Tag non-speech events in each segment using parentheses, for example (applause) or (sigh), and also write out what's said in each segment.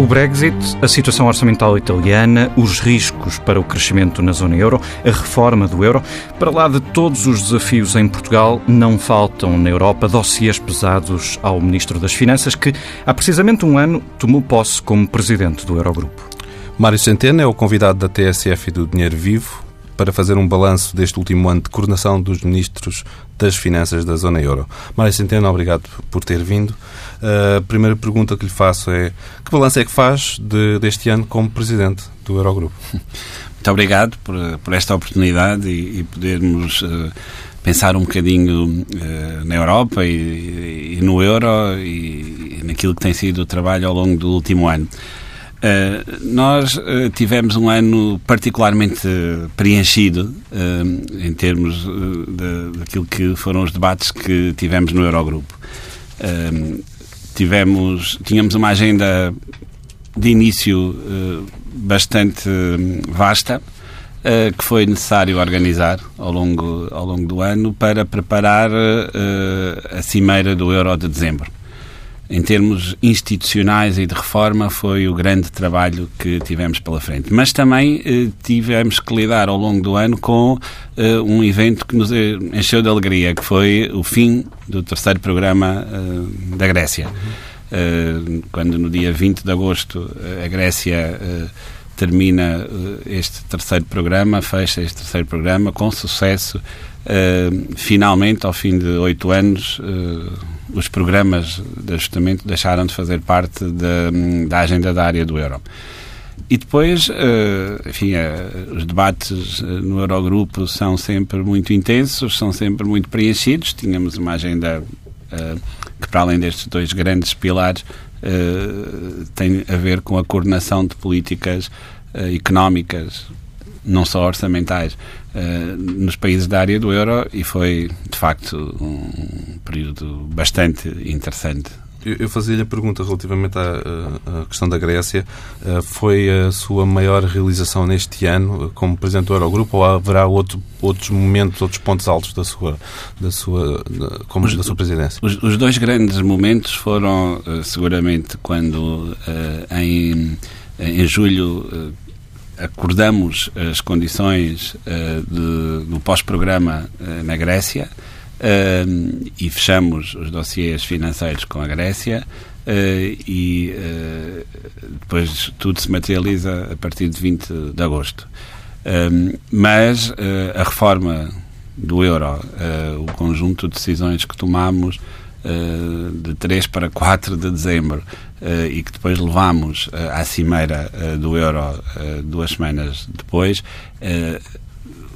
O Brexit, a situação orçamental italiana, os riscos para o crescimento na zona euro, a reforma do euro, para lá de todos os desafios em Portugal, não faltam na Europa dossiês pesados ao Ministro das Finanças, que há precisamente um ano tomou posse como presidente do Eurogrupo. Mário Centeno é o convidado da TSF e do Dinheiro Vivo para fazer um balanço deste último ano de coordenação dos ministros das finanças da zona euro. Mário Centeno, obrigado por ter vindo. A primeira pergunta que lhe faço é que balanço é que faz de, deste ano como presidente do Eurogrupo? (laughs) Muito obrigado por, por esta oportunidade e, e podermos uh, pensar um bocadinho uh, na Europa e, e, no euro e, e naquilo que tem sido o trabalho ao longo do último ano. Uh, nós uh, tivemos um ano particularmente preenchido uh, em termos daquilo que foram os debates que tivemos no Eurogrupo. Tivemos, tínhamos uma agenda de início bastante vasta que foi necessário organizar ao longo, ao longo do ano para preparar a cimeira do Euro de dezembro em termos institucionais e de reforma, foi o grande trabalho que tivemos pela frente. Mas também eh, tivemos que lidar ao longo do ano com eh, um evento que nos eh, encheu de alegria, que foi o fim do terceiro programa eh, da Grécia. Eh, quando no dia 20 de agosto a Grécia eh, termina este terceiro programa, fecha este terceiro programa com sucesso. finalmente, ao fim de oito anos, os programas de ajustamento deixaram de fazer parte da, da agenda da área do euro. E depois, uh, enfim, uh, os debates uh, no Eurogrupo são sempre muito intensos, são sempre muito preenchidos. Tínhamos uma agenda que, para além destes dois grandes pilares, tem a ver com a coordenação de políticas económicas, não só orçamentais, nos países da área do euro e foi, de facto, um período bastante interessante. Eu fazia-lhe a pergunta relativamente à, à, questão da Grécia. Uh, foi a sua maior realização neste ano como Presidente do Eurogrupo ou haverá outro, outros momentos, outros pontos altos da sua, da sua, da, como os, da sua presidência? Os, os, dois grandes momentos foram, uh, seguramente, quando em, em julho acordamos as condições de, do pós-programa na Grécia uh, e fechamos os dossiês financeiros com a Grécia e depois tudo se materializa a partir de 20 de agosto. mas a reforma do euro, o conjunto de decisões que tomamos de 3 para 4 de dezembro uh, e que depois levámos uh, à cimeira uh, do Euro duas semanas depois,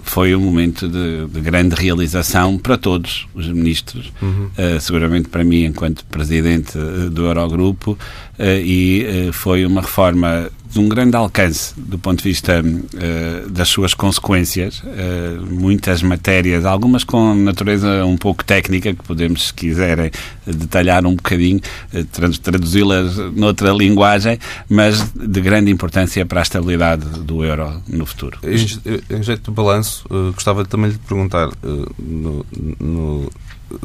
foi um momento de, de, grande realização para todos os ministros, uhum. seguramente para mim enquanto presidente do Eurogrupo, e foi uma reforma de um grande alcance do ponto de vista uh, das suas consequências, uh, muitas matérias, algumas com natureza um pouco técnica, que podemos, se quiserem, detalhar um bocadinho, uh, traduzi-las noutra linguagem, mas de grande importância para a estabilidade do euro no futuro. Em, em jeito de balanço, gostava também de perguntar no, no,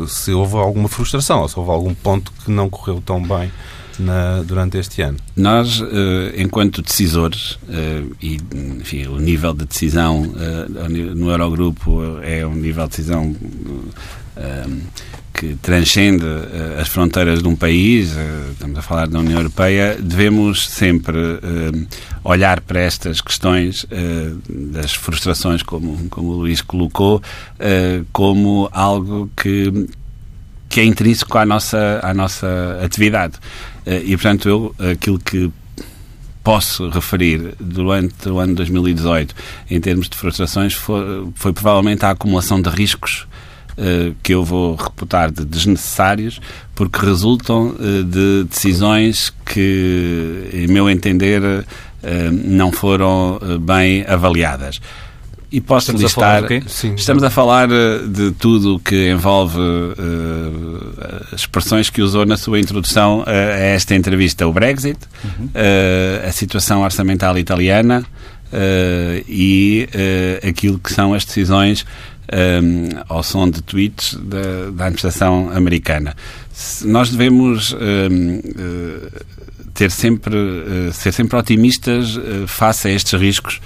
se houve alguma frustração, ou se houve algum ponto que não correu tão bem na, durante este ano? Nós, eh, enquanto decisores, eh, e enfim, o nível de decisão eh, no Eurogrupo é um nível de decisão que transcende as fronteiras de um país, estamos a falar da União Europeia, devemos sempre olhar para estas questões das frustrações, como, como o Luís colocou, como algo que, que é intrínseco à nossa, à nossa atividade. Eh, e, portanto, eu, aquilo que posso referir durante o ano 2018 em termos de frustrações foi, foi provavelmente a acumulação de riscos uh, que eu vou reputar de desnecessários porque resultam uh, de decisões que, em meu entender, não foram bem avaliadas. E posso estamos listar. A Sim, estamos a falar eh, de tudo o que envolve uh, expressões que usou na sua introdução a, a esta entrevista: o Brexit, uhum. uh, a situação orçamental italiana uh, e aquilo que são as decisões um, ao som de tweets da, da administração americana. Nós devemos um, ter sempre, ser sempre otimistas face a estes riscos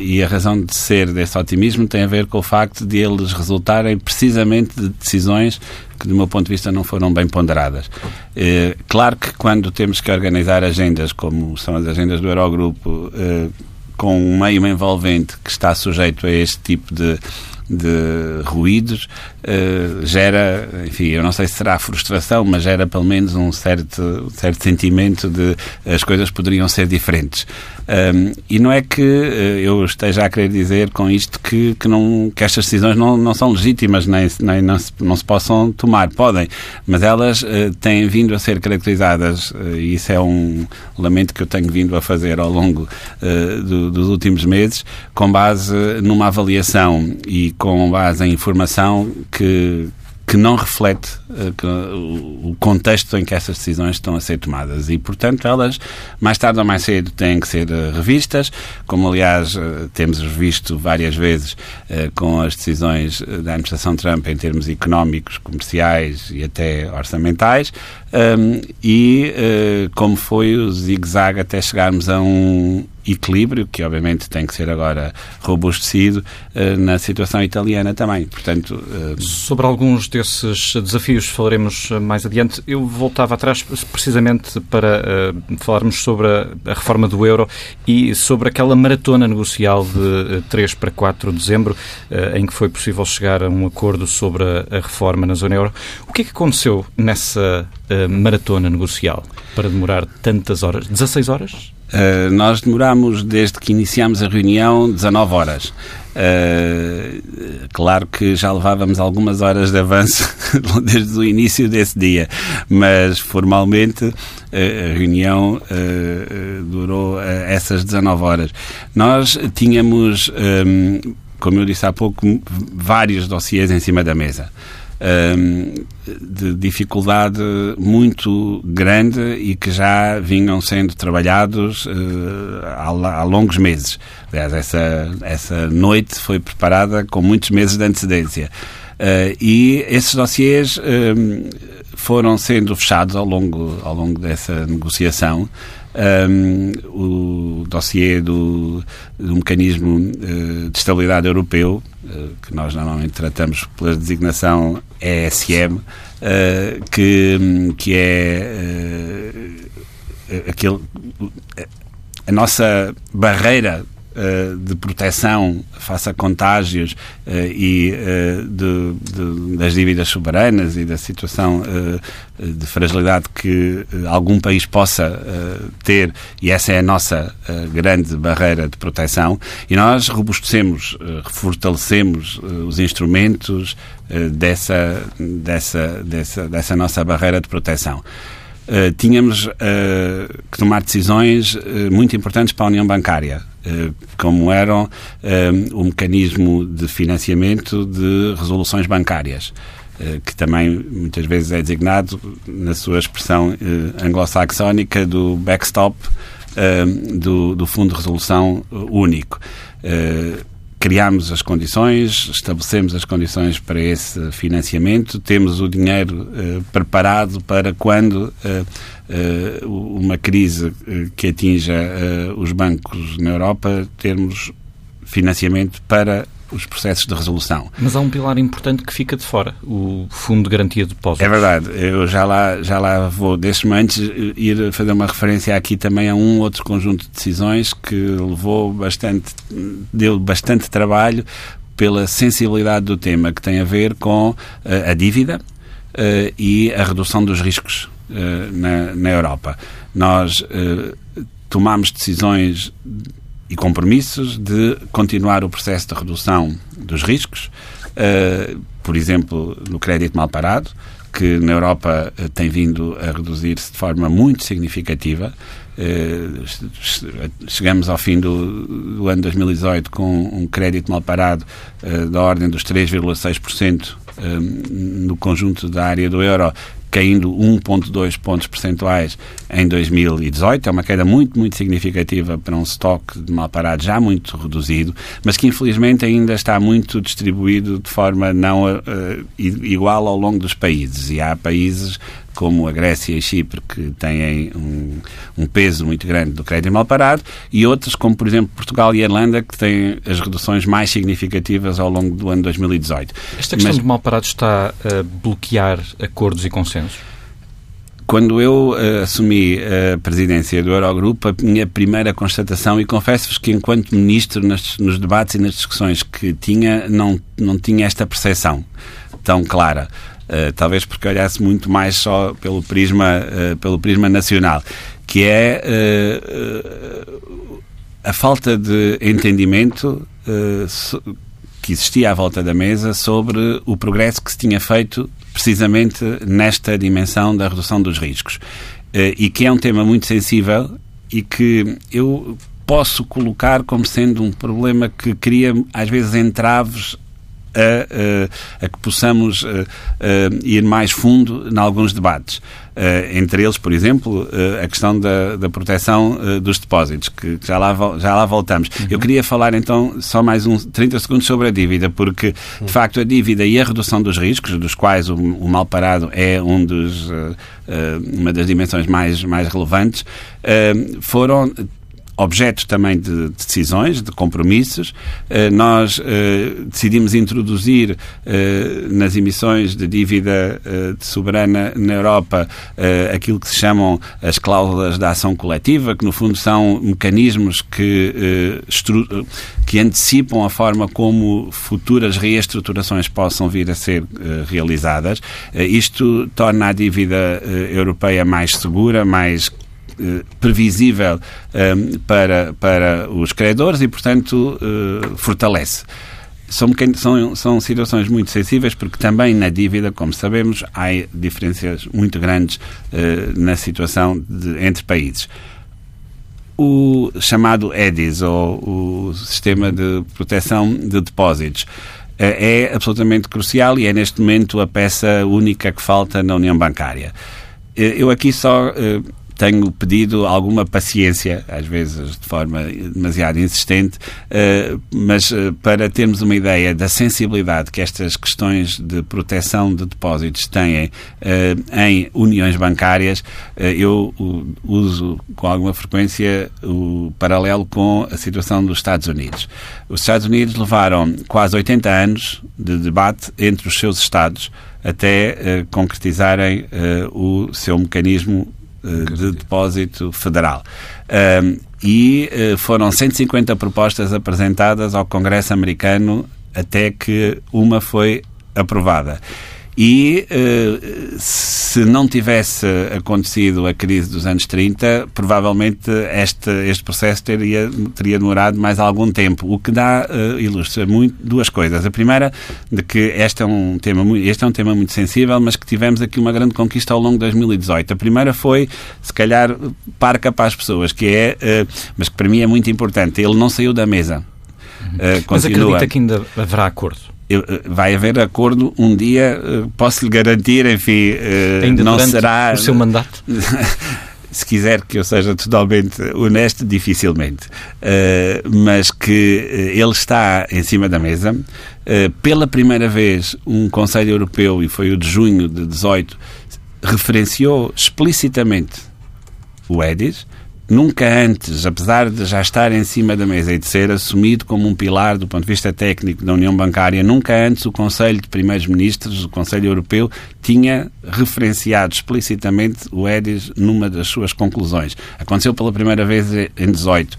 e a razão de ser desse otimismo tem a ver com o facto de eles resultarem precisamente de decisões que, do meu ponto de vista, não foram bem ponderadas. Uh, claro que quando temos que organizar agendas, como são as agendas do Eurogrupo, uh, com um meio envolvente que está sujeito a este tipo de de ruídos uh, gera, enfim, eu não sei se será frustração, mas gera pelo menos um certo, certo sentimento de as coisas poderiam ser diferentes. Um, e não é que uh, eu esteja a querer dizer com isto que, que, não, que estas decisões não, não são legítimas, nem, nem não, se, não se possam tomar. Podem, mas elas uh, têm vindo a ser caracterizadas, e isso é um lamento que eu tenho vindo a fazer ao longo do, dos últimos meses, com base numa avaliação e com base em informação que, que não reflete que, o, contexto em que essas decisões estão a ser tomadas. E, portanto, elas, mais tarde ou mais cedo, têm que ser uh, revistas, como, aliás, uh, temos visto várias vezes com as decisões da administração Trump em termos económicos, comerciais e até orçamentais, um, e como foi o zigue-zague até chegarmos a um equilíbrio, que obviamente tem que ser agora robustecido uh, na situação italiana também. Portanto, uh... Sobre alguns desses desafios falaremos mais adiante. Eu voltava atrás precisamente para uh, falarmos sobre a, a, reforma do euro e sobre aquela maratona negocial de 3 para 4 de dezembro, em que foi possível chegar a um acordo sobre a, a reforma na zona euro. O que é que aconteceu nessa maratona negocial para demorar tantas horas? 16 horas? Uh, nós demoramos, desde que iniciámos a reunião, 19 horas. Uh, claro que já levávamos algumas horas de avanço (laughs) desde o início desse dia, mas formalmente uh, a reunião durou essas 19 horas. Nós tínhamos, um, como eu disse há pouco, vários dossiês em cima da mesa de dificuldade muito grande e que já vinham sendo trabalhados uh, há, há, longos meses. Aliás, essa, essa noite foi preparada com muitos meses de antecedência. Uh, e esses dossiês foram sendo fechados ao longo, ao longo dessa negociação um, o dossiê do, do mecanismo uh, de estabilidade europeu, uh, que nós normalmente tratamos pela designação ESM, uh, que, que é aquele, a nossa barreira eh, de proteção face a contágios eh, e eh, de, de, das dívidas soberanas e da situação de fragilidade que algum país possa ter, e essa é a nossa grande barreira de proteção, e nós robustecemos, fortalecemos os instrumentos dessa, dessa, dessa, dessa nossa barreira de proteção. Uh, tínhamos uh, que tomar decisões uh, muito importantes para a União Bancária. Eh, como eram eh, o mecanismo de financiamento de resoluções bancárias eh, que também muitas vezes é designado, na sua expressão anglo-saxónica, do backstop do, do Fundo de Resolução Único criámos as condições, estabelecemos as condições para esse financiamento, temos o dinheiro uh, preparado para quando uh, uh, uma crise que atinja os bancos na Europa, termos financiamento para os processos de resolução. Mas há um pilar importante que fica de fora, o Fundo de Garantia de Depósitos. É verdade. Eu já lá, já lá vou, destes momentos, ir fazer uma referência aqui também a um outro conjunto de decisões que levou bastante, deu bastante trabalho pela sensibilidade do tema, que tem a ver com uh, a dívida uh, e a redução dos riscos uh, na, na Europa. Nós tomamos decisões e compromissos de continuar o processo de redução dos riscos, uh, por exemplo, no crédito mal parado, que na Europa uh, tem vindo a reduzir-se de forma muito significativa. Uh, chegamos ao fim do, do, ano 2018 com um crédito mal parado da ordem dos 3,6% no conjunto da área do euro caindo 1,2 pontos percentuais em 2018. É uma queda muito, muito significativa para um estoque de mal parado já muito reduzido, mas que infelizmente ainda está muito distribuído de forma não uh, igual ao longo dos países. E há países como a Grécia e Chipre, que têm um, um peso muito grande do crédito mal parado, e outras, como por exemplo Portugal e Irlanda, que têm as reduções mais significativas ao longo do ano 2018. Esta questão Mas, do mal parado está a bloquear acordos e consensos? Quando eu uh, assumi a presidência do Eurogrupo, a minha primeira constatação, e confesso-vos que enquanto ministro, nas, nos debates e nas discussões que tinha, não, não tinha esta percepção tão clara. Uh, talvez porque olhasse muito mais só pelo prisma, uh, pelo prisma nacional, que é a falta de entendimento que existia à volta da mesa sobre o progresso que se tinha feito precisamente nesta dimensão da redução dos riscos. Eh, e que é um tema muito sensível e que eu posso colocar como sendo um problema que cria, às vezes, entraves a, a, a que possamos a, ir mais fundo em alguns debates. entre eles, por exemplo, a questão da, da proteção dos depósitos, que já lá, já lá voltamos. Uhum. Eu queria falar então só mais uns 30 segundos sobre a dívida, porque de facto a dívida e a redução dos riscos, dos quais o, o mal parado é um dos, uma das dimensões mais, mais relevantes, foram objeto também de, decisões, de compromissos. Eh, nós eh, decidimos introduzir eh, nas emissões de dívida de soberana na Europa aquilo que se chamam as cláusulas da ação coletiva, que no fundo são mecanismos que, que antecipam a forma como futuras reestruturações possam vir a ser realizadas. Isto torna a dívida europeia mais segura, mais previsível um, ehm, para, para os credores e, portanto, uh, fortalece. São, são, são situações muito sensíveis porque também na dívida, como sabemos, há diferenças muito grandes uh, na situação de, entre países. O chamado EDIS, ou o Sistema de Proteção de Depósitos, é absolutamente crucial e é neste momento a peça única que falta na União Bancária. Eu aqui só tenho pedido alguma paciência, às vezes de forma demasiado insistente, eh, mas eh, para termos uma ideia da sensibilidade que estas questões de proteção de depósitos têm eh, em uniões bancárias, eu uso com alguma frequência o paralelo com a situação dos Estados Unidos. Os Estados Unidos levaram quase 80 anos de debate entre os seus Estados até concretizarem o seu mecanismo de depósito federal. Um, e uh, foram 150 propostas apresentadas ao Congresso americano até que uma foi aprovada. E uh, se não tivesse acontecido a crise dos anos 30, provavelmente este, este processo teria, teria demorado mais algum tempo. O que dá, uh, ilustra muito duas coisas. A primeira, de que este é, um tema, este é um tema muito sensível, mas que tivemos aqui uma grande conquista ao longo de 2018. A primeira foi, se calhar, parca para as pessoas, que é, uh, mas que para mim é muito importante, ele não saiu da mesa. Uh, mas acredita que ainda haverá acordo? Eh, vai haver acordo um dia, eh, posso lhe garantir, enfim, eh, Ainda não será. O seu mandato? (laughs) se quiser que eu seja totalmente honesto, dificilmente. Uh, mas que ele está em cima da mesa. Uh, pela primeira vez, um Conselho Europeu, e foi o de junho de 18, referenciou explicitamente o EDIS Nunca antes, apesar de já estar em cima da mesa e de ser assumido como um pilar do ponto de vista técnico da União Bancária, nunca antes o Conselho de Primeiros-Ministros, o Conselho Europeu, tinha referenciado explicitamente o EDIS numa das suas conclusões. Aconteceu pela primeira vez em 18. Uh,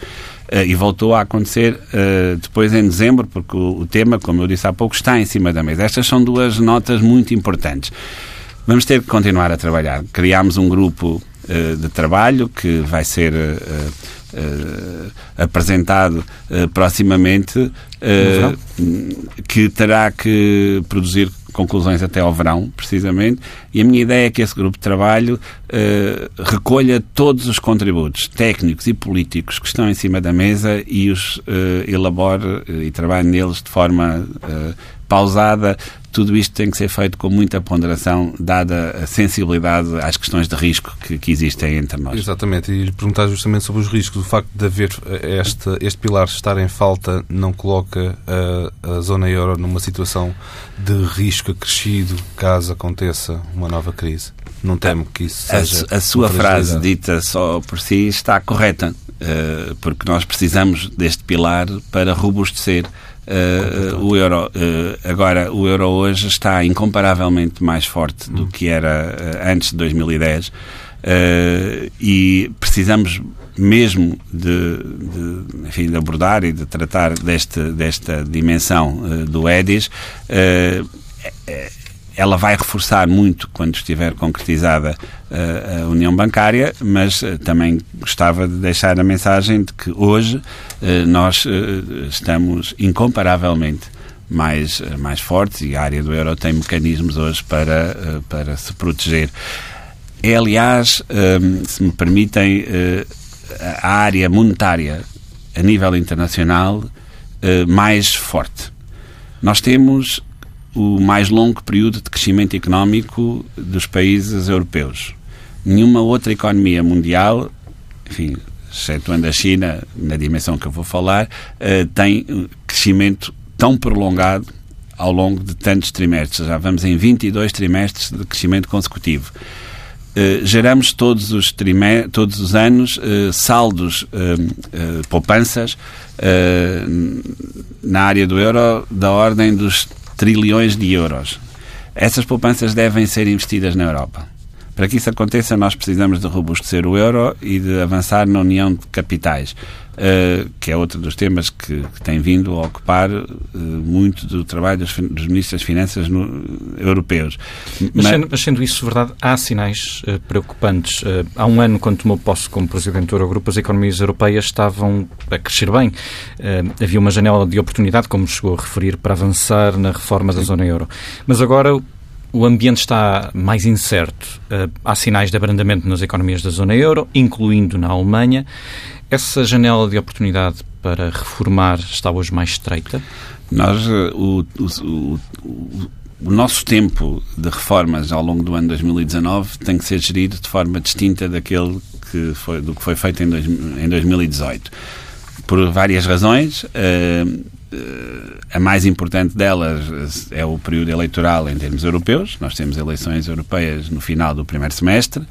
eh, e voltou a acontecer uh, depois em dezembro, porque o, o, tema, como eu disse há pouco, está em cima da mesa. Estas são duas notas muito importantes. Vamos ter que continuar a trabalhar. Criámos um grupo de trabalho que vai ser uh, uh, apresentado proximamente, que terá que produzir conclusões até ao verão, precisamente, e a minha ideia é que esse grupo de trabalho uh, recolha todos os contributos técnicos e políticos que estão em cima da mesa e os uh, elabore uh, e trabalhe neles de forma pausada, tudo isto tem que ser feito com muita ponderação, dada a sensibilidade às questões de risco que, que existem entre nós. Exatamente, e lhe perguntar justamente sobre os riscos. O facto de haver eh, este, este pilar estar em falta não coloca a, a zona euro numa situação de risco acrescido caso aconteça uma nova crise? Não temo que isso seja. A, a sua frase dita só por si está correta, uh, porque nós precisamos deste pilar para robustecer Uh, o euro. Uh, agora, o euro hoje está incomparavelmente mais forte do que era uh, antes de 2010 e precisamos mesmo de, de, enfim, de, abordar e de tratar deste, desta dimensão do EDIS ela vai reforçar muito quando estiver concretizada uh, a União Bancária, mas uh, também gostava de deixar a mensagem de que hoje uh, nós estamos incomparavelmente mais, mais fortes e a área do euro tem mecanismos hoje para, para se proteger. É, aliás, se me permitem, a área monetária a nível internacional mais forte. Nós temos o mais longo período de crescimento económico dos países europeus. Nenhuma outra economia mundial, enfim, excetuando a China, na dimensão que eu vou falar, uh, tem crescimento tão prolongado ao longo de tantos trimestres. Já vamos em 22 trimestres de crescimento consecutivo. Uh, geramos todos os, todos os anos uh, saldos, uh, poupanças na área do euro da ordem dos trilhões de euros. Essas poupanças devem ser investidas na Europa. Para que isso aconteça, nós precisamos de robustecer o euro e de avançar na união de capitais, uh, que é outro dos temas que, que tem vindo a ocupar uh, muito do trabalho dos, dos ministros das Finanças no, europeus. Mas, sendo, mas, sendo, isso verdade, há sinais uh, preocupantes. há um ano, quando tomou posse como Presidente do Eurogrupo, as economias europeias estavam a crescer bem. havia uma janela de oportunidade, como chegou a referir, para avançar na reforma da zona euro. Mas agora o ambiente está mais incerto. Uh, há sinais de abrandamento nas economias da zona euro, incluindo na Alemanha. Essa janela de oportunidade para reformar está hoje mais estreita? Nós, eh, o, o, o, o nosso tempo de reformas ao longo do ano 2019 tem que ser gerido de forma distinta daquele que foi, do que foi feito em, dois, em 2018. Por várias razões. Uh, a mais importante delas é o período eleitoral em termos europeus. Nós temos eleições europeias no final do primeiro semestre.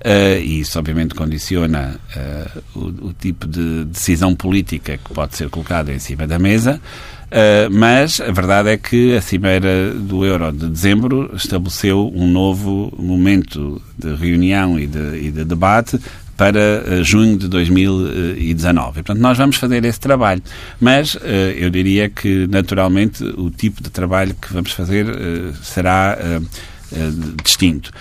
Uh, e isso obviamente condiciona uh, o, o, tipo de decisão política que pode ser colocada em cima da mesa, uh, mas a verdade é que a Cimeira do Euro de dezembro estabeleceu um novo momento de reunião e de, e de debate para junho de 2019. E, portanto, nós vamos fazer esse trabalho. Mas eu diria que, naturalmente, o tipo de trabalho que vamos fazer será distinto.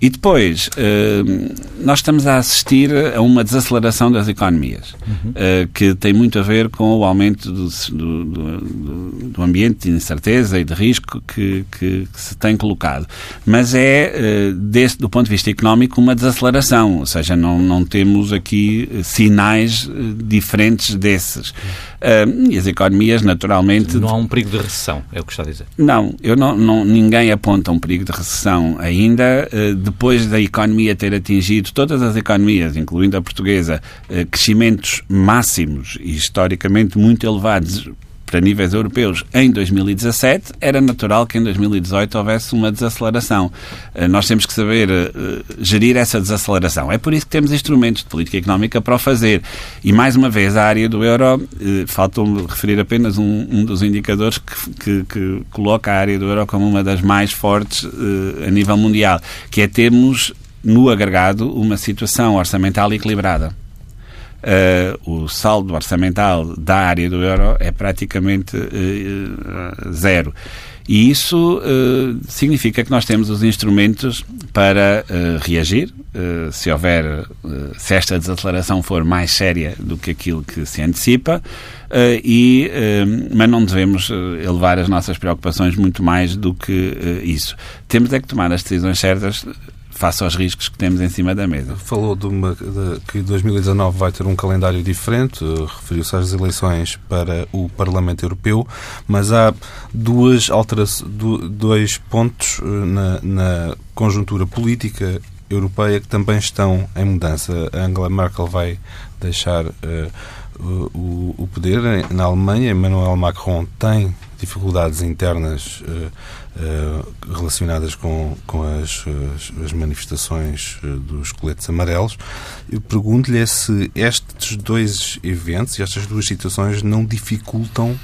E depois, uh, nós estamos a assistir a uma desaceleração das economias, uhum. uh, que tem muito a ver com o aumento do, do, do, do ambiente de incerteza e de risco que, que, que se tem colocado. Mas é, uh, desse, do ponto de vista económico, uma desaceleração, ou seja, não, não temos aqui sinais diferentes desses. e as economias, naturalmente. Não há um perigo de recessão, é o que está a dizer. Não, eu não, não ninguém aponta um perigo de recessão ainda depois da economia ter atingido, todas as economias, incluindo a portuguesa, eh, crescimentos máximos e historicamente muito elevados para níveis europeus em 2017, era natural que em 2018 houvesse uma desaceleração. Eh, nós temos que saber eh, gerir essa desaceleração. É por isso que temos instrumentos de política económica para o fazer. E, mais uma vez, a área do euro, faltou-me referir apenas um, um dos indicadores que, que, que, coloca a área do euro como uma das mais fortes a nível mundial, que é termos no agregado uma situação orçamental equilibrada uh, o saldo orçamental da área do euro é praticamente uh, zero. E isso uh, significa que nós temos os instrumentos para uh, reagir, uh, se houver, se esta desaceleração for mais séria do que aquilo que se antecipa, e, mas não devemos elevar as nossas preocupações muito mais do que isso. Temos é que tomar as decisões certas face aos riscos que temos em cima da mesa. Falou de uma, de, que 2019 vai ter um calendário diferente, referiu-se às eleições para o Parlamento Europeu, mas há duas alterações, dois pontos na, na conjuntura política europeia que também estão em mudança. A Angela Merkel vai deixar uh, o, o, poder na Alemanha. Emmanuel Macron tem dificuldades internas uh, relacionadas com, com as, as, manifestações dos coletes amarelos. Eu pergunto-lhe é se estes dois eventos e estas duas situações não dificultam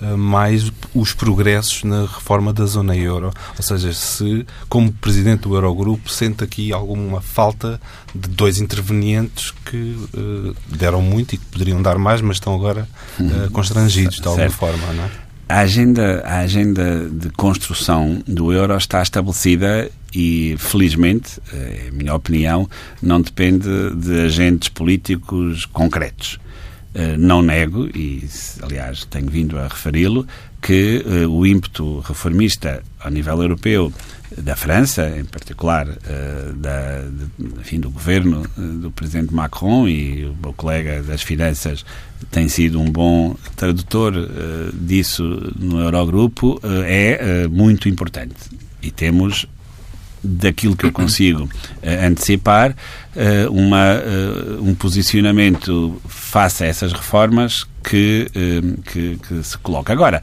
eh, mais os progressos na reforma da zona euro. Ou seja, se, como presidente do Eurogrupo, sente aqui alguma falta de dois intervenientes que uh, deram muito e que poderiam dar mais, mas estão agora uh, constrangidos de alguma certo. forma, não é? A agenda, a agenda de construção do euro está estabelecida e, felizmente, é a minha opinião, não depende de agentes políticos concretos. Eh, não nego, e aliás tenho vindo a referi-lo, que uh, o ímpeto reformista ao nível europeu da França, em particular uh, da, de, enfim, do governo uh, do presidente Macron e o meu colega das finanças tem sido um bom tradutor disso no Eurogrupo, é muito importante. E temos daquilo que eu consigo uh, antecipar, uh, uma, uh, um posicionamento face a essas reformas que, que, que, se coloca. Agora,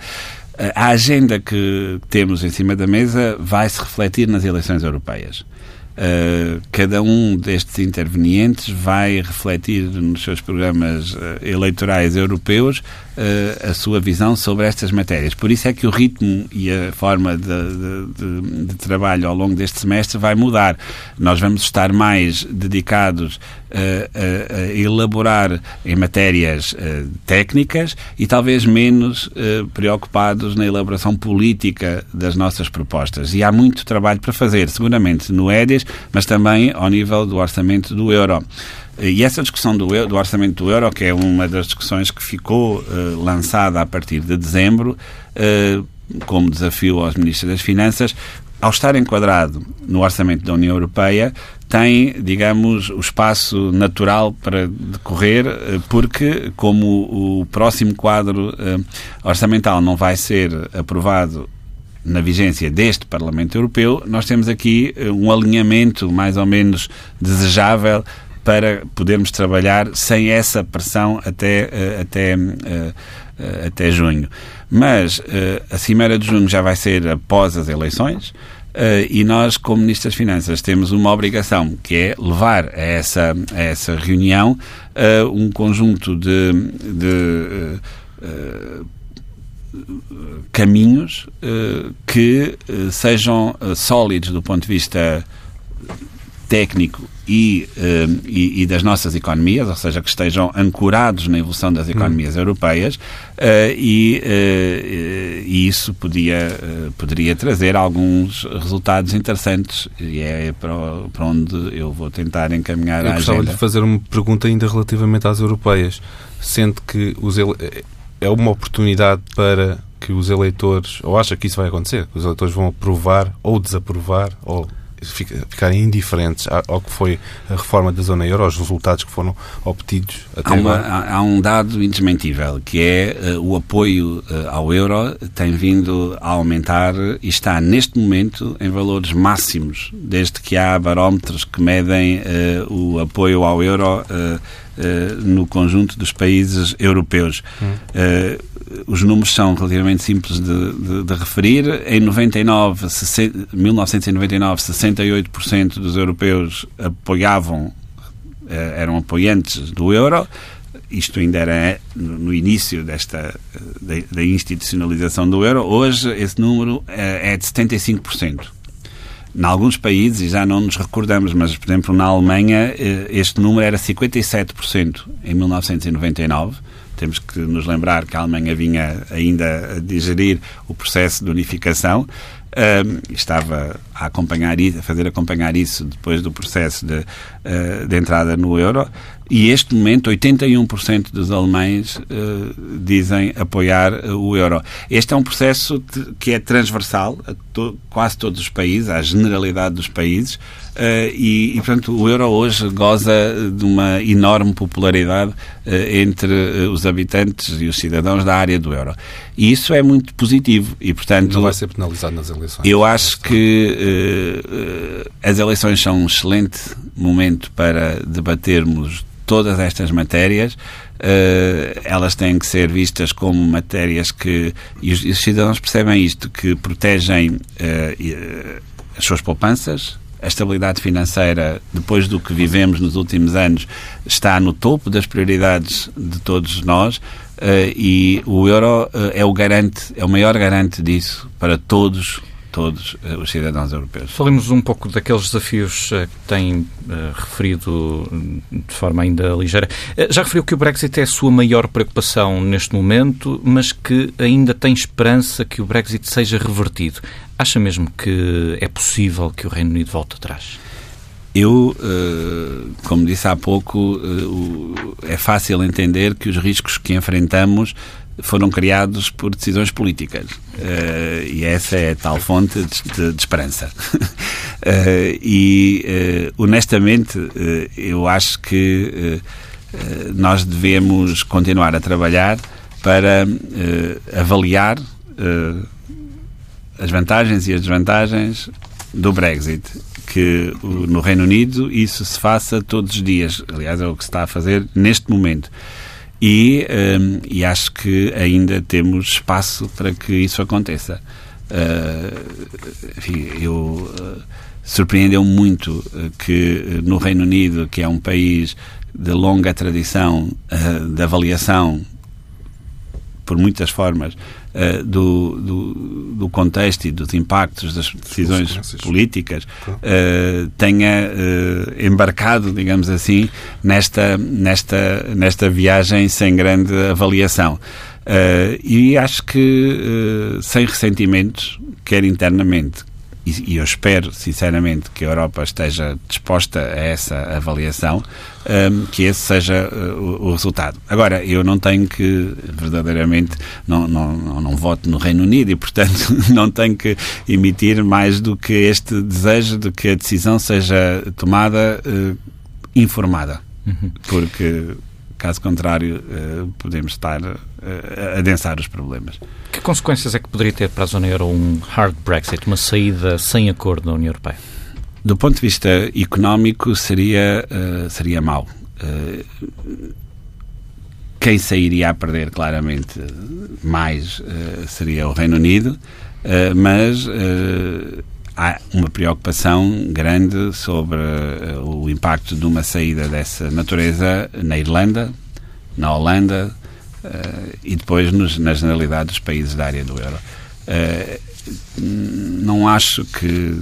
a agenda que temos em cima da mesa vai se refletir nas eleições europeias. Uh, cada um destes intervenientes vai refletir nos seus programas uh, eleitorais europeus uh, a sua visão sobre estas matérias. Por isso é que o ritmo e a forma de, de, de, trabalho ao longo deste semestre vai mudar. Nós vamos estar mais dedicados a, a elaborar em matérias técnicas e talvez menos preocupados na elaboração política das nossas propostas. E há muito trabalho para fazer, seguramente no EDES mas também ao nível do orçamento do euro. E essa discussão do, do, orçamento do euro, que é uma das discussões que ficou uh, lançada a partir de dezembro, uh, como desafio aos ministros das Finanças, ao estar enquadrado no orçamento da União Europeia, tem, digamos, o espaço natural para decorrer, eh, porque, como o próximo quadro orçamental não vai ser aprovado na vigência deste Parlamento Europeu, nós temos aqui um alinhamento mais ou menos desejável para podermos trabalhar sem essa pressão até, eh, até, eh, até junho. Mas a Cimeira de Junho já vai ser após as eleições. e nós, como Ministro das Finanças, temos uma obrigação, que é levar a essa, a essa reunião um conjunto de, de caminhos uh, que uh, sejam uh, sólidos do ponto de vista técnico e, e, e, das nossas economias, ou seja, que estejam ancorados na evolução das economias hum. europeias e, e, isso podia, poderia trazer alguns resultados interessantes e é para, para onde eu vou tentar encaminhar eu a agenda. gostava de fazer uma pergunta ainda relativamente às europeias. Sente que os ele é uma oportunidade para que os eleitores, ou acha que isso vai acontecer, que os eleitores vão aprovar ou desaprovar ou ficarem indiferentes ao que foi a reforma da zona euro, aos resultados que foram obtidos até há, uma, há, há um dado indesmentível, que é uh, o apoio uh, ao euro tem vindo a aumentar e está neste momento em valores máximos, desde que há barómetros que medem uh, o apoio ao euro Uh, no conjunto dos países europeus. Hum. Uh, os números são relativamente simples de, de, de referir. Em 99, 1999, 68% dos europeus apoiavam, uh, eram apoiantes do euro. Isto ainda era no início desta da institucionalização do euro. Hoje esse número é de 75%. Em alguns países, e já não nos recordamos, mas, por exemplo, na Alemanha, eh, este número era 57% em 1999. Temos que nos lembrar que a Alemanha vinha ainda a digerir o processo de unificação. Um, estava a acompanhar a fazer acompanhar isso depois do processo de, uh, de entrada no euro e este momento 81% dos alemães uh, dizem apoiar o euro. Este é um processo que é transversal a to quase todos os países, à generalidade dos países, e, e, portanto, o euro hoje goza de uma enorme popularidade entre os habitantes e os cidadãos da área do euro. E isso é muito positivo e, portanto... Não vai ser penalizado nas eleições. Eu acho que as eleições são um excelente momento para debatermos todas estas matérias, uh, elas têm que ser vistas como matérias que. E os, e os cidadãos percebem isto, que protegem uh, as suas poupanças. A estabilidade financeira, depois do que vivemos nos últimos anos, está no topo das prioridades de todos nós uh, e o euro é o garante, é o maior garante disso para todos todos uh, os cidadãos europeus. Falemos um pouco daqueles desafios uh, que tem uh, referido de forma ainda ligeira. já referiu que o Brexit é a sua maior preocupação neste momento, mas que ainda tem esperança que o Brexit seja revertido. Acha mesmo que é possível que o Reino Unido volte atrás? Eu, como disse há pouco, é fácil entender que os riscos que enfrentamos foram criados por decisões políticas. Uh, e essa é a tal fonte de, de, de esperança. uh, (laughs) e, uh, honestamente, eu acho que nós devemos continuar a trabalhar para avaliar as vantagens e as desvantagens do Brexit. Que no Reino Unido isso se faça todos os dias. Aliás, é o que se está a fazer neste momento. E, um, e acho que ainda temos espaço para que isso aconteça. Uh, enfim, eu uh, surpreendeu muito uh, que no Reino Unido, que é um país de longa tradição uh, de avaliação por muitas formas uh, do, do, do, contexto e dos impactos das decisões políticas uh, tenha uh, embarcado, digamos assim, nesta, nesta, nesta viagem sem grande avaliação. e acho que sem ressentimentos, quer internamente, e, eu espero, sinceramente, que a Europa esteja disposta a essa avaliação, um, que esse seja uh, o, o, resultado. Agora, eu não tenho que, verdadeiramente, não, não, não, não, voto no Reino Unido e, portanto, (laughs) não tenho que emitir mais do que este desejo de que a decisão seja tomada uh, informada. Uhum. Porque Caso contrário, eh, podemos estar eh, a adensar os problemas. Que consequências é que poderia ter para a zona euro um hard Brexit, uma saída sem acordo da União Europeia? Do ponto de vista económico, seria, uh, seria mau. Quem sairia a perder, claramente, mais uh, seria o Reino Unido, mas há uma preocupação grande sobre uh, o impacto de uma saída dessa natureza na Irlanda, na Holanda uh, e depois nos, na generalidade dos países da área do euro. Uh, não acho que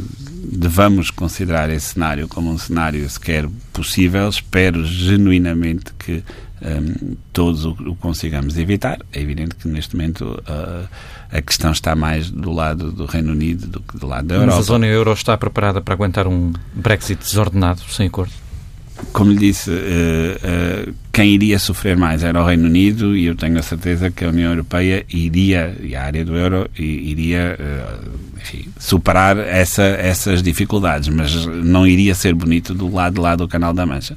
devamos considerar esse cenário como um cenário sequer possível. Espero genuinamente que um, todos o, o, consigamos evitar. É evidente que neste momento uh, a questão está mais do lado do Reino Unido do que do lado da Europa. Mas a zona euro está preparada para aguentar um Brexit desordenado, sem acordo? Como lhe disse, uh, uh, quem iria sofrer mais era o Reino Unido e eu tenho a certeza que a União Europeia iria, e a área do euro, iria enfim, superar essa, essas dificuldades, mas não iria ser bonito do lado de lá do Canal da Mancha.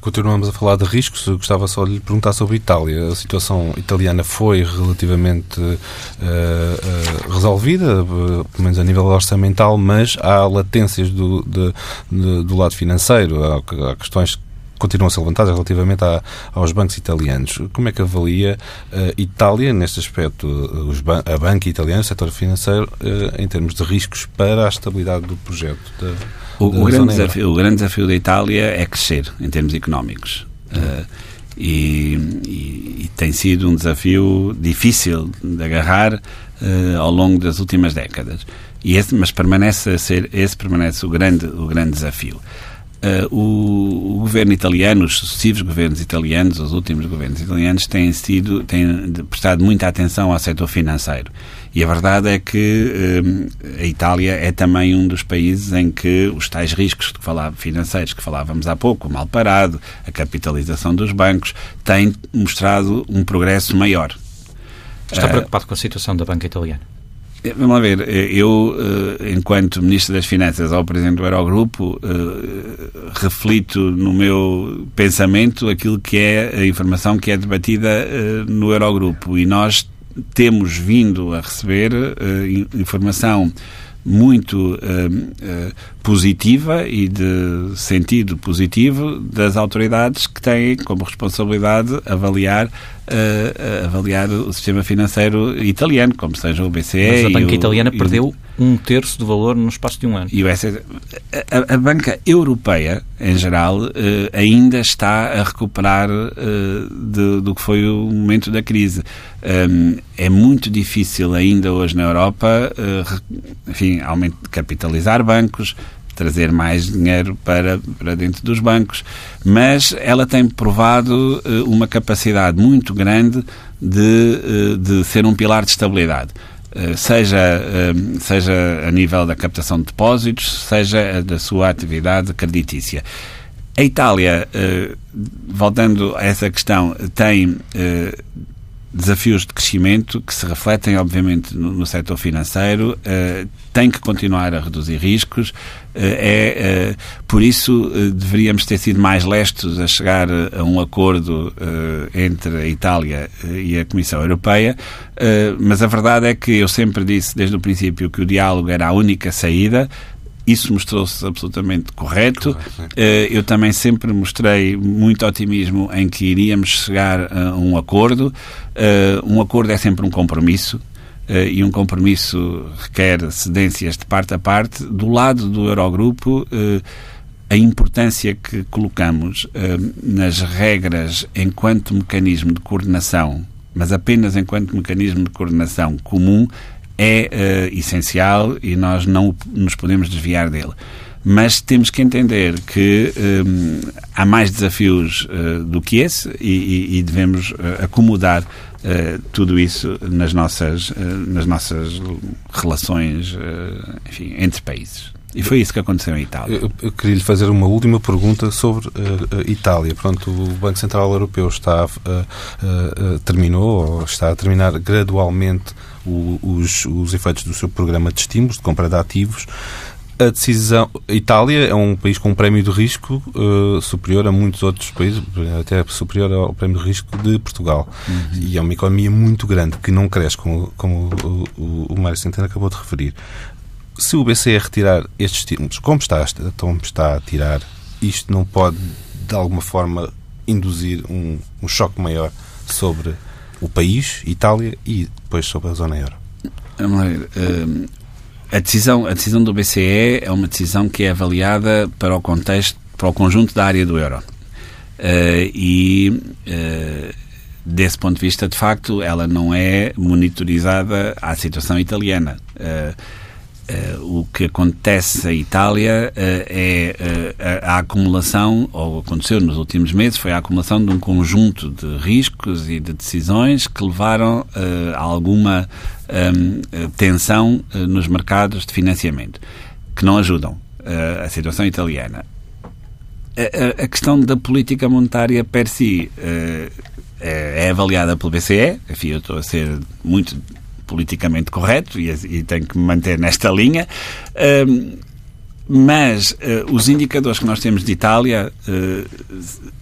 Continuamos a falar de riscos. Gostava só de lhe perguntar sobre a Itália. A situação italiana foi relativamente uh, uh, resolvida, uh, pelo menos a nível orçamental, mas há latências do, de, de, do lado financeiro. Há, há questões continuam a ser levantadas relativamente a, aos bancos italianos. Como é que avalia a Itália, neste aspecto, ban a banca italiana, o setor financeiro, em termos de riscos para a estabilidade do projeto? O, o, grande desafio, o, grande desafio, da Itália é crescer em termos económicos. Uh, e, e, e, tem sido um desafio difícil de agarrar uh, ao longo das últimas décadas. E esse, mas permanece a ser esse permanece o grande o grande desafio. Uh, o, o, governo italiano, os sucessivos governos italianos, os últimos governos italianos, têm sido têm prestado muita atenção ao setor financeiro. E a verdade é que uh, a Itália é também um dos países em que os tais riscos que falava, financeiros que falávamos há pouco, o mal parado, a capitalização dos bancos, têm mostrado um progresso maior. Está uh, preocupado com a situação da banca italiana? Eh, vamos lá ver, eh, eu, eh, enquanto Ministro das Finanças ou Presidente do Eurogrupo, reflito no meu pensamento aquilo que é a informação que é debatida no Eurogrupo e nós temos vindo a receber informação muito uh, uh, positiva e de sentido positivo das autoridades que têm como responsabilidade avaliar avaliar o sistema financeiro italiano, como seja o BCE. Mas a banca o, italiana perdeu um terço do valor no espaço de um ano. E SED, a, a, banca europeia, em geral, ainda está a recuperar de, do que foi o momento da crise. Um, é muito difícil ainda hoje na Europa, enfim, capitalizar bancos, trazer mais dinheiro para, para dentro dos bancos, mas ela tem provado uma capacidade muito grande de, de ser um pilar de estabilidade. Uh, seja, seja a nível da captação de depósitos, seja da sua atividade creditícia. A Itália, voltando a essa questão, tem desafios de crescimento que se refletem, obviamente, no, no setor financeiro, uh, tem que continuar a reduzir riscos. Uh, é, uh, por isso, deveríamos ter sido mais lestos a chegar a um acordo entre a Itália e a Comissão Europeia, mas a verdade é que eu sempre disse desde o princípio que o diálogo era a única saída. Isso mostrou-se absolutamente correto. eh, eu também sempre mostrei muito otimismo em que iríamos chegar a um acordo. Eh, um acordo é sempre um compromisso. Uh, e um compromisso requer cedências de parte a parte. Do lado do Eurogrupo, uh, a importância que colocamos uh, nas regras enquanto mecanismo de coordenação, mas apenas enquanto mecanismo de coordenação comum, é uh, essencial e nós não nos podemos desviar dele. Mas temos que entender que um, eh, há mais desafios uh, do que esse e, e, devemos acomodar tudo isso nas nossas, nas nossas relações enfim, entre países. E foi isso que aconteceu em Itália. Eu, eu queria lhe fazer uma última pergunta sobre uh, Itália. Pronto, o Banco Central Europeu está, uh, uh, terminou, ou está a terminar gradualmente o, os, os efeitos do seu programa de estímulos, de compra de ativos. A decisão. A Itália é um país com um prémio de risco uh, superior a muitos outros países, até superior ao prémio de risco de Portugal. Uhum. E é uma economia muito grande que não cresce, como, como o, o, o Mário Centeno acabou de referir. Se o BCE retirar estes estímulos, como está, como está a tirar, isto não pode, de alguma forma, induzir um, um choque maior sobre o país, Itália, e depois sobre a zona euro? Uh, a, decisão, a decisão do BCE é uma decisão que é avaliada para o contexto, para o conjunto da área do euro. Uh, e uh, desse ponto de vista, de facto, ela não é monitorizada à situação italiana. Uh, o que acontece na Itália uh, é uh, a, a, acumulação, ou aconteceu nos últimos meses, foi a acumulação de um conjunto de riscos e de decisões que levaram a alguma um, tensão nos mercados de financiamento, que não ajudam a situação italiana. A, a, questão da política monetária per si é, é avaliada pelo BCE, enfim, eu estou a ser muito politicamente correto e, e tenho que me manter nesta linha. Mas uh, os indicadores que nós temos de Itália, uh,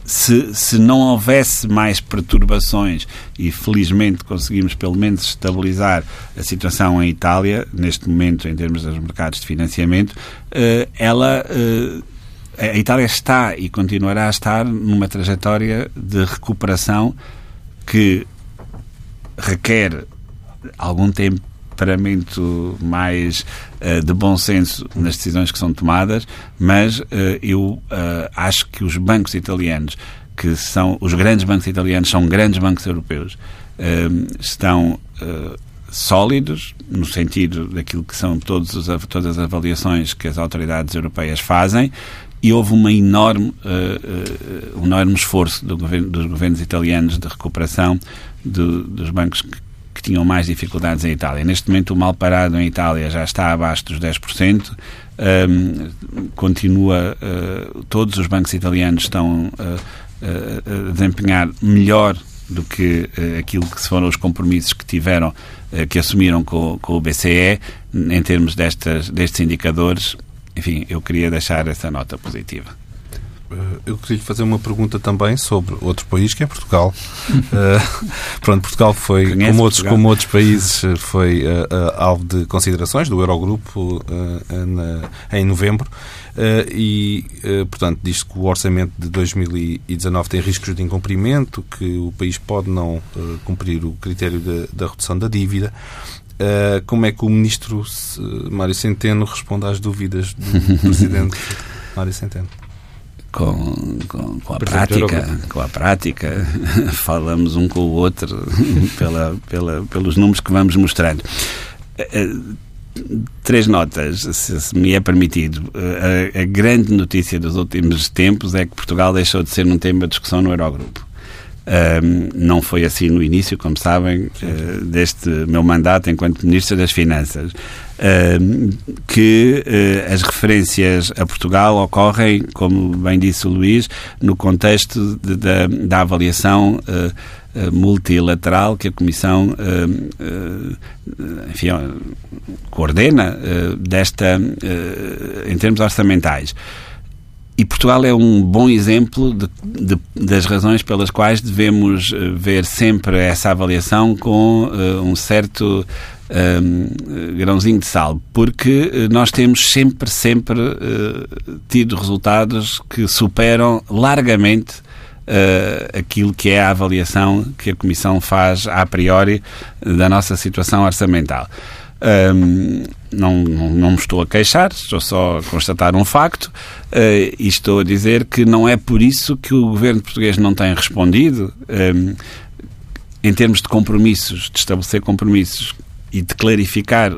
se, se não houvesse mais perturbações, e felizmente conseguimos pelo menos estabilizar a situação em Itália, neste momento, em termos dos mercados de financiamento, uh, ela. a Itália está e continuará a estar numa trajetória de recuperação que requer algum temperamento mais uh, de bom senso nas decisões que são tomadas, mas uh, eu uh, acho que os bancos italianos, que são os grandes bancos italianos, são grandes bancos europeus, estão sólidos no sentido daquilo que são todos os, todas as avaliações que as autoridades europeias fazem e houve uma enorme, uh, uh, um enorme esforço do governo, dos governos italianos de recuperação do, dos bancos que tinham mais dificuldades em Itália. Neste momento, o mal parado em Itália já está abaixo dos 10%. Um, continua, uh, todos os bancos italianos estão uh, uh, a desempenhar melhor do que aquilo que foram os compromissos que tiveram, que assumiram com, com, o BCE, em termos destas, destes indicadores. Enfim, eu queria deixar essa nota positiva. Eh, eu queria fazer uma pergunta também sobre outro país, que é Portugal. uh, (laughs) pronto, Portugal foi, como outros, Portugal? como outros países, foi uh, uh, alvo de considerações do Eurogrupo na, em novembro. e, portanto, diz que o orçamento de 2019 tem riscos de incumprimento, que o país pode não cumprir o critério da, da redução da dívida. como é que o ministro Mário Centeno responde às dúvidas do (laughs) presidente Mário Centeno? Com, com, com a prática, com a prática, (laughs) falamos um com o outro (laughs) pela, pela, pelos números que vamos mostrando. Eh, eh, três notas, se, se me é permitido. Eh, a, a, grande notícia dos últimos tempos é que Portugal deixou de ser um tema de discussão no Eurogrupo. Um, não foi assim no início, como sabem, uh, deste meu mandato enquanto Ministro das Finanças que uh, as referências a Portugal ocorrem, como bem disse o Luís, no contexto de, de, da avaliação uh, multilateral que a Comissão enfim, coordena desta, em termos orçamentais. E Portugal é um bom exemplo de, de, das razões pelas quais devemos ver sempre essa avaliação com um certo um, grãozinho de sal, porque eh, nós temos sempre, sempre uh, tido resultados que superam largamente uh, aquilo que é a avaliação que a Comissão faz a priori da nossa situação orçamental. Um, não, não, me estou a queixar, estou só a constatar um facto uh, e estou a dizer que não é por isso que o governo português não tem respondido um, em termos de compromissos, de estabelecer compromissos e de clarificar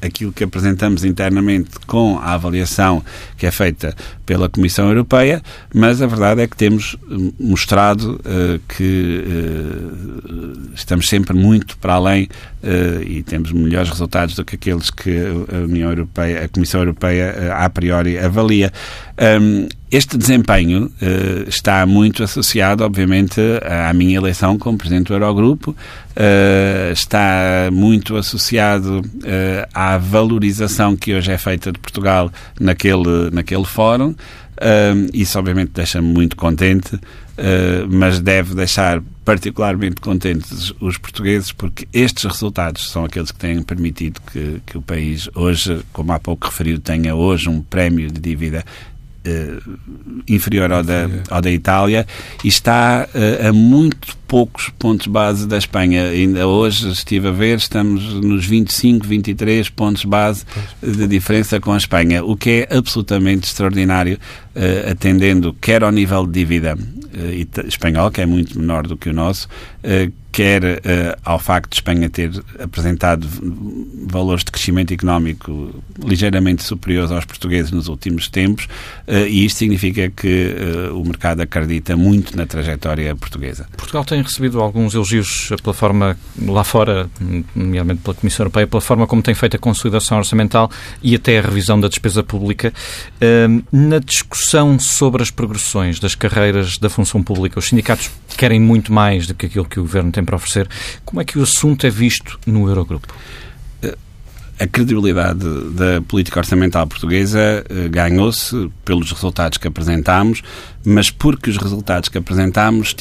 aquilo que apresentamos internamente com a avaliação que é feita pela Comissão Europeia, mas a verdade é que temos hum, mostrado uh, que uh, estamos sempre muito para além uh, e temos melhores resultados do que aqueles que a União Europeia, a Comissão Europeia a priori avalia. Um, este desempenho uh, está muito associado, obviamente, à minha eleição como Presidente do Eurogrupo, uh, está muito associado uh, à valorização que hoje é feita de Portugal naquele, naquele fórum. isso, obviamente, deixa-me muito contente, mas deve deixar particularmente contentes os portugueses porque estes resultados são aqueles que têm permitido que, que o país hoje, como há pouco referiu, tenha hoje um prémio de dívida uh, inferior ao da, ao da Itália e está uh, a muito poucos pontos base da Espanha. Ainda hoje estive a ver, estamos nos 25, 23 pontos base de diferença com a Espanha, o que é absolutamente extraordinário, uh, atendendo quer ao nível de dívida espanhol, que é muito menor do que o nosso, uh, quer ao facto de Espanha ter apresentado valores de crescimento económico ligeiramente superiores aos portugueses nos últimos tempos, e isto significa que o mercado acredita muito na trajetória portuguesa. Portugal tem recebido alguns elogios pela forma, lá fora, nomeadamente pela Comissão Europeia, pela forma como tem feito a consolidação orçamental e até a revisão da despesa pública. Na discussão sobre as progressões das carreiras da função pública, os sindicatos querem muito mais do que aquilo que o Governo tem para oferecer. Como é que o assunto é visto no Eurogrupo? a credibilidade da política orçamental portuguesa eh, ganhou-se pelos resultados que apresentámos, mas porque os resultados que apresentámos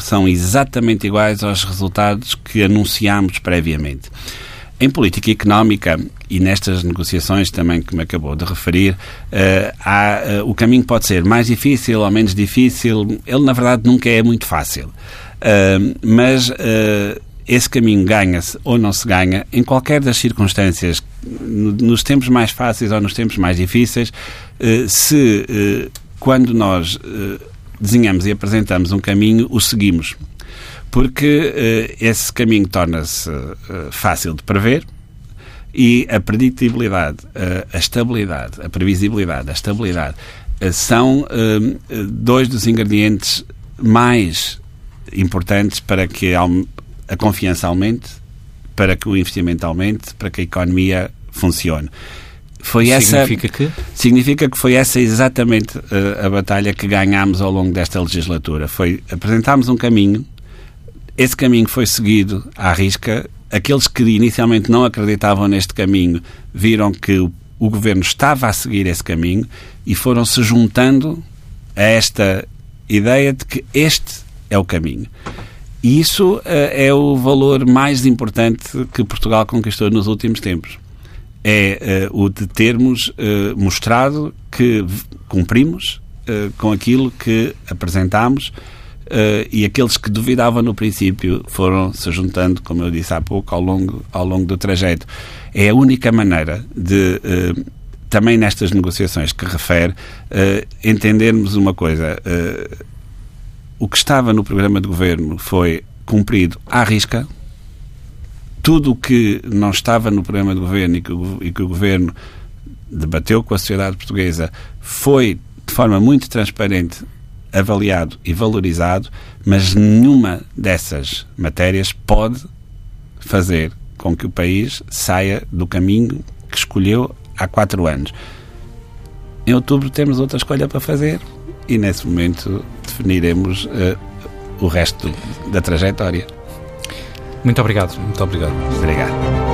são exatamente iguais aos resultados que anunciámos previamente. Em política económica e nestas negociações também que me acabou de referir, uh, há, uh, o caminho pode ser mais difícil ou menos difícil. Ele, na verdade, nunca é muito fácil. Uh, mas esse caminho ganha-se ou não se ganha em qualquer das circunstâncias, nos tempos mais fáceis ou nos tempos mais difíceis, eh, se eh, quando nós desenhamos e apresentamos um caminho, o seguimos. Porque esse caminho torna-se fácil de prever, e a predictibilidade, a estabilidade, a previsibilidade, a estabilidade são dois dos ingredientes mais importantes para que a confiança aumente, para que o investimento aumente, para que a economia funcione. Foi significa essa, que? Significa que foi essa exatamente uh, a batalha que ganhámos ao longo desta legislatura. Foi apresentámos um caminho esse caminho foi seguido à risca. Aqueles que inicialmente não acreditavam neste caminho viram que o, o governo estava a seguir esse caminho e foram se juntando a esta ideia de que este é o caminho. E isso uh, é o valor mais importante que Portugal conquistou nos últimos tempos. É uh, o de termos uh, mostrado que cumprimos com aquilo que apresentámos e aqueles que duvidavam no princípio foram se juntando, como eu disse há pouco, ao longo, ao longo do trajeto. É a única maneira de também nestas negociações que refere, uh, entendermos uma coisa. Uh, o que estava no programa de governo foi cumprido à risca. Tudo o que não estava no programa de governo e que, o, e que o governo debateu com a sociedade portuguesa foi de forma muito transparente avaliado e valorizado, mas nenhuma dessas matérias pode fazer com que o país saia do caminho que escolheu há quatro anos. Em outubro temos outra escolha para fazer e nesse momento definiremos uh, o resto da trajetória. Muito obrigado. Muito obrigado. Obrigado.